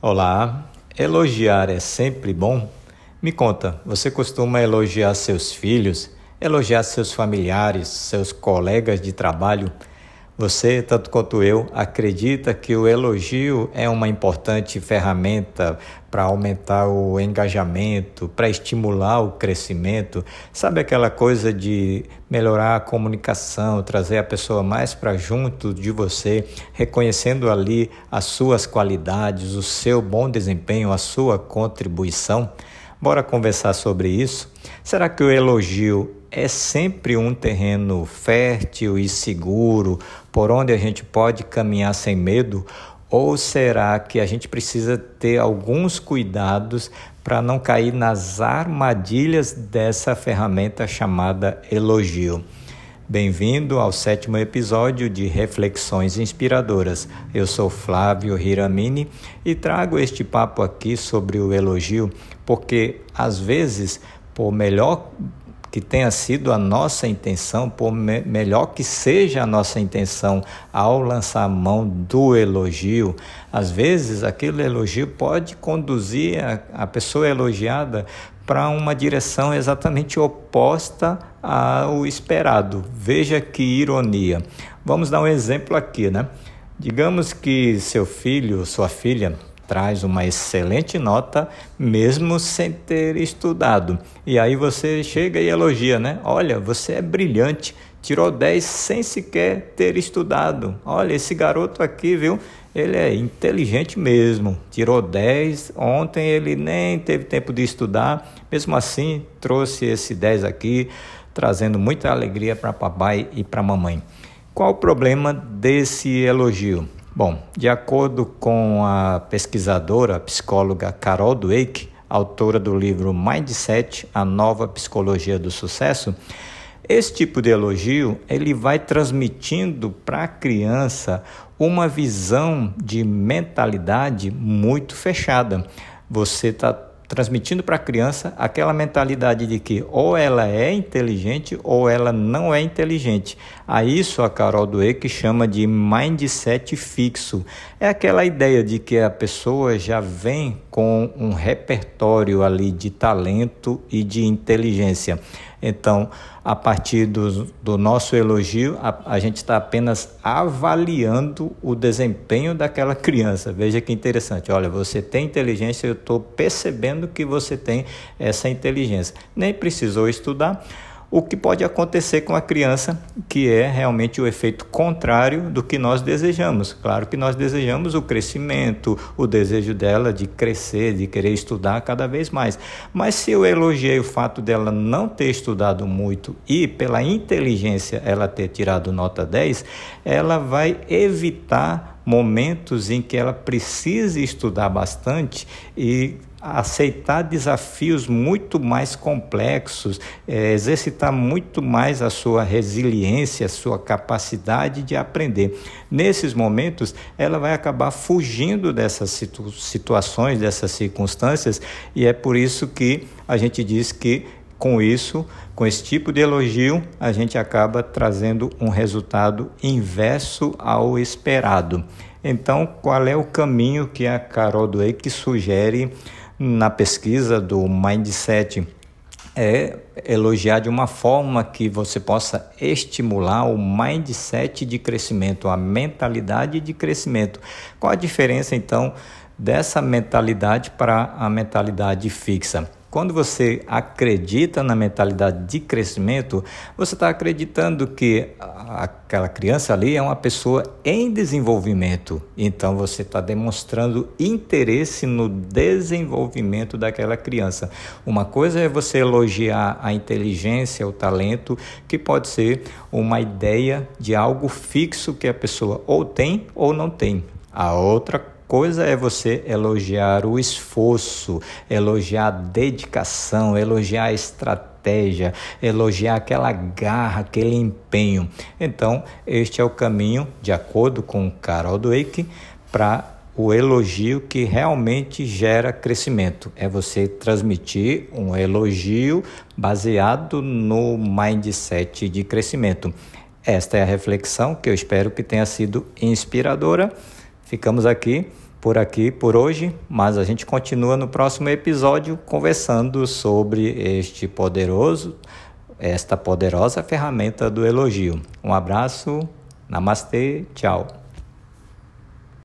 Olá, elogiar é sempre bom? Me conta, você costuma elogiar seus filhos, elogiar seus familiares, seus colegas de trabalho? Você, tanto quanto eu, acredita que o elogio é uma importante ferramenta para aumentar o engajamento, para estimular o crescimento? Sabe aquela coisa de melhorar a comunicação, trazer a pessoa mais para junto de você, reconhecendo ali as suas qualidades, o seu bom desempenho, a sua contribuição? Bora conversar sobre isso? Será que o elogio é sempre um terreno fértil e seguro por onde a gente pode caminhar sem medo? Ou será que a gente precisa ter alguns cuidados para não cair nas armadilhas dessa ferramenta chamada elogio? Bem-vindo ao sétimo episódio de Reflexões Inspiradoras. Eu sou Flávio Hiramini e trago este papo aqui sobre o elogio porque, às vezes, por melhor que tenha sido a nossa intenção, por me melhor que seja a nossa intenção ao lançar a mão do elogio, às vezes aquele elogio pode conduzir a, a pessoa elogiada para uma direção exatamente oposta ao esperado. Veja que ironia. Vamos dar um exemplo aqui, né? Digamos que seu filho, sua filha, traz uma excelente nota, mesmo sem ter estudado. E aí você chega e elogia, né? Olha, você é brilhante, tirou 10 sem sequer ter estudado. Olha, esse garoto aqui, viu? Ele é inteligente mesmo. Tirou 10, ontem ele nem teve tempo de estudar, mesmo assim trouxe esse 10 aqui, trazendo muita alegria para papai e para mamãe. Qual o problema desse elogio? Bom, de acordo com a pesquisadora, a psicóloga Carol Dweck, autora do livro Mindset, a nova psicologia do sucesso, esse tipo de elogio ele vai transmitindo para a criança uma visão de mentalidade muito fechada. Você está transmitindo para a criança aquela mentalidade de que ou ela é inteligente ou ela não é inteligente. A isso a Carol Dweck chama de mindset fixo. É aquela ideia de que a pessoa já vem com um repertório ali de talento e de inteligência. Então, a partir do, do nosso elogio, a, a gente está apenas avaliando o desempenho daquela criança. Veja que interessante. Olha, você tem inteligência, eu estou percebendo que você tem essa inteligência. Nem precisou estudar o que pode acontecer com a criança, que é realmente o efeito contrário do que nós desejamos. Claro que nós desejamos o crescimento, o desejo dela de crescer, de querer estudar cada vez mais. Mas se eu elogiei o fato dela não ter estudado muito e pela inteligência ela ter tirado nota 10, ela vai evitar momentos em que ela precise estudar bastante e aceitar desafios muito mais complexos, é, exercitar muito mais a sua resiliência, a sua capacidade de aprender. Nesses momentos, ela vai acabar fugindo dessas situ situações, dessas circunstâncias, e é por isso que a gente diz que com isso, com esse tipo de elogio, a gente acaba trazendo um resultado inverso ao esperado. Então, qual é o caminho que a Carol Dweck sugere na pesquisa do Mindset é elogiar de uma forma que você possa estimular o mindset de crescimento, a mentalidade de crescimento. Qual a diferença então dessa mentalidade para a mentalidade fixa? Quando você acredita na mentalidade de crescimento, você está acreditando que aquela criança ali é uma pessoa em desenvolvimento. Então você está demonstrando interesse no desenvolvimento daquela criança. Uma coisa é você elogiar a inteligência, o talento, que pode ser uma ideia de algo fixo que a pessoa ou tem ou não tem. A outra coisa é você elogiar o esforço, elogiar a dedicação, elogiar a estratégia, elogiar aquela garra, aquele empenho. Então, este é o caminho, de acordo com Carol Dweck, para o elogio que realmente gera crescimento. É você transmitir um elogio baseado no mindset de crescimento. esta é a reflexão que eu espero que tenha sido inspiradora. Ficamos aqui por aqui por hoje, mas a gente continua no próximo episódio conversando sobre este poderoso, esta poderosa ferramenta do elogio. Um abraço, namastê, tchau.